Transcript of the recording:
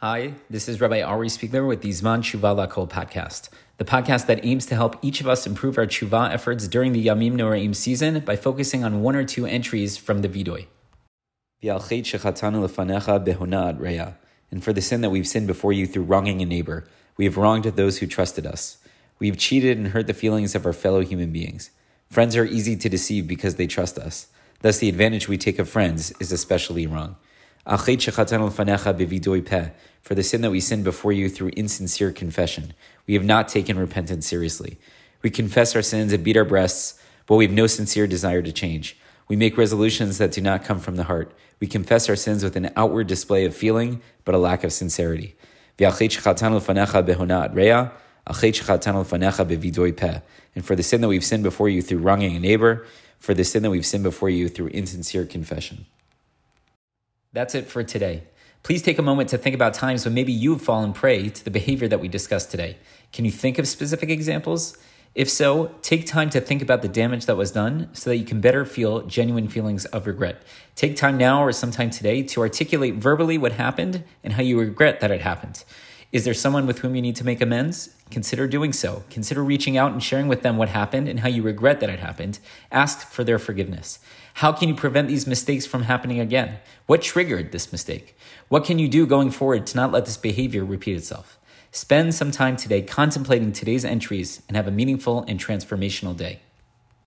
Hi, this is Rabbi Ari Spiegler with the Zman Tshuva Lakol podcast, the podcast that aims to help each of us improve our tshuva efforts during the Yamim Noraim season by focusing on one or two entries from the Viduy. And for the sin that we've sinned before you through wronging a neighbor, we have wronged those who trusted us. We have cheated and hurt the feelings of our fellow human beings. Friends are easy to deceive because they trust us. Thus, the advantage we take of friends is especially wrong. For the sin that we sinned before you through insincere confession, we have not taken repentance seriously. We confess our sins and beat our breasts, but we have no sincere desire to change. We make resolutions that do not come from the heart. We confess our sins with an outward display of feeling, but a lack of sincerity. And for the sin that we've sinned before you through wronging a neighbor, for the sin that we've sinned before you through insincere confession. That's it for today. Please take a moment to think about times when maybe you've fallen prey to the behavior that we discussed today. Can you think of specific examples? If so, take time to think about the damage that was done so that you can better feel genuine feelings of regret. Take time now or sometime today to articulate verbally what happened and how you regret that it happened. Is there someone with whom you need to make amends? Consider doing so. Consider reaching out and sharing with them what happened and how you regret that it happened. Ask for their forgiveness. How can you prevent these mistakes from happening again? What triggered this mistake? What can you do going forward to not let this behavior repeat itself? Spend some time today contemplating today's entries and have a meaningful and transformational day.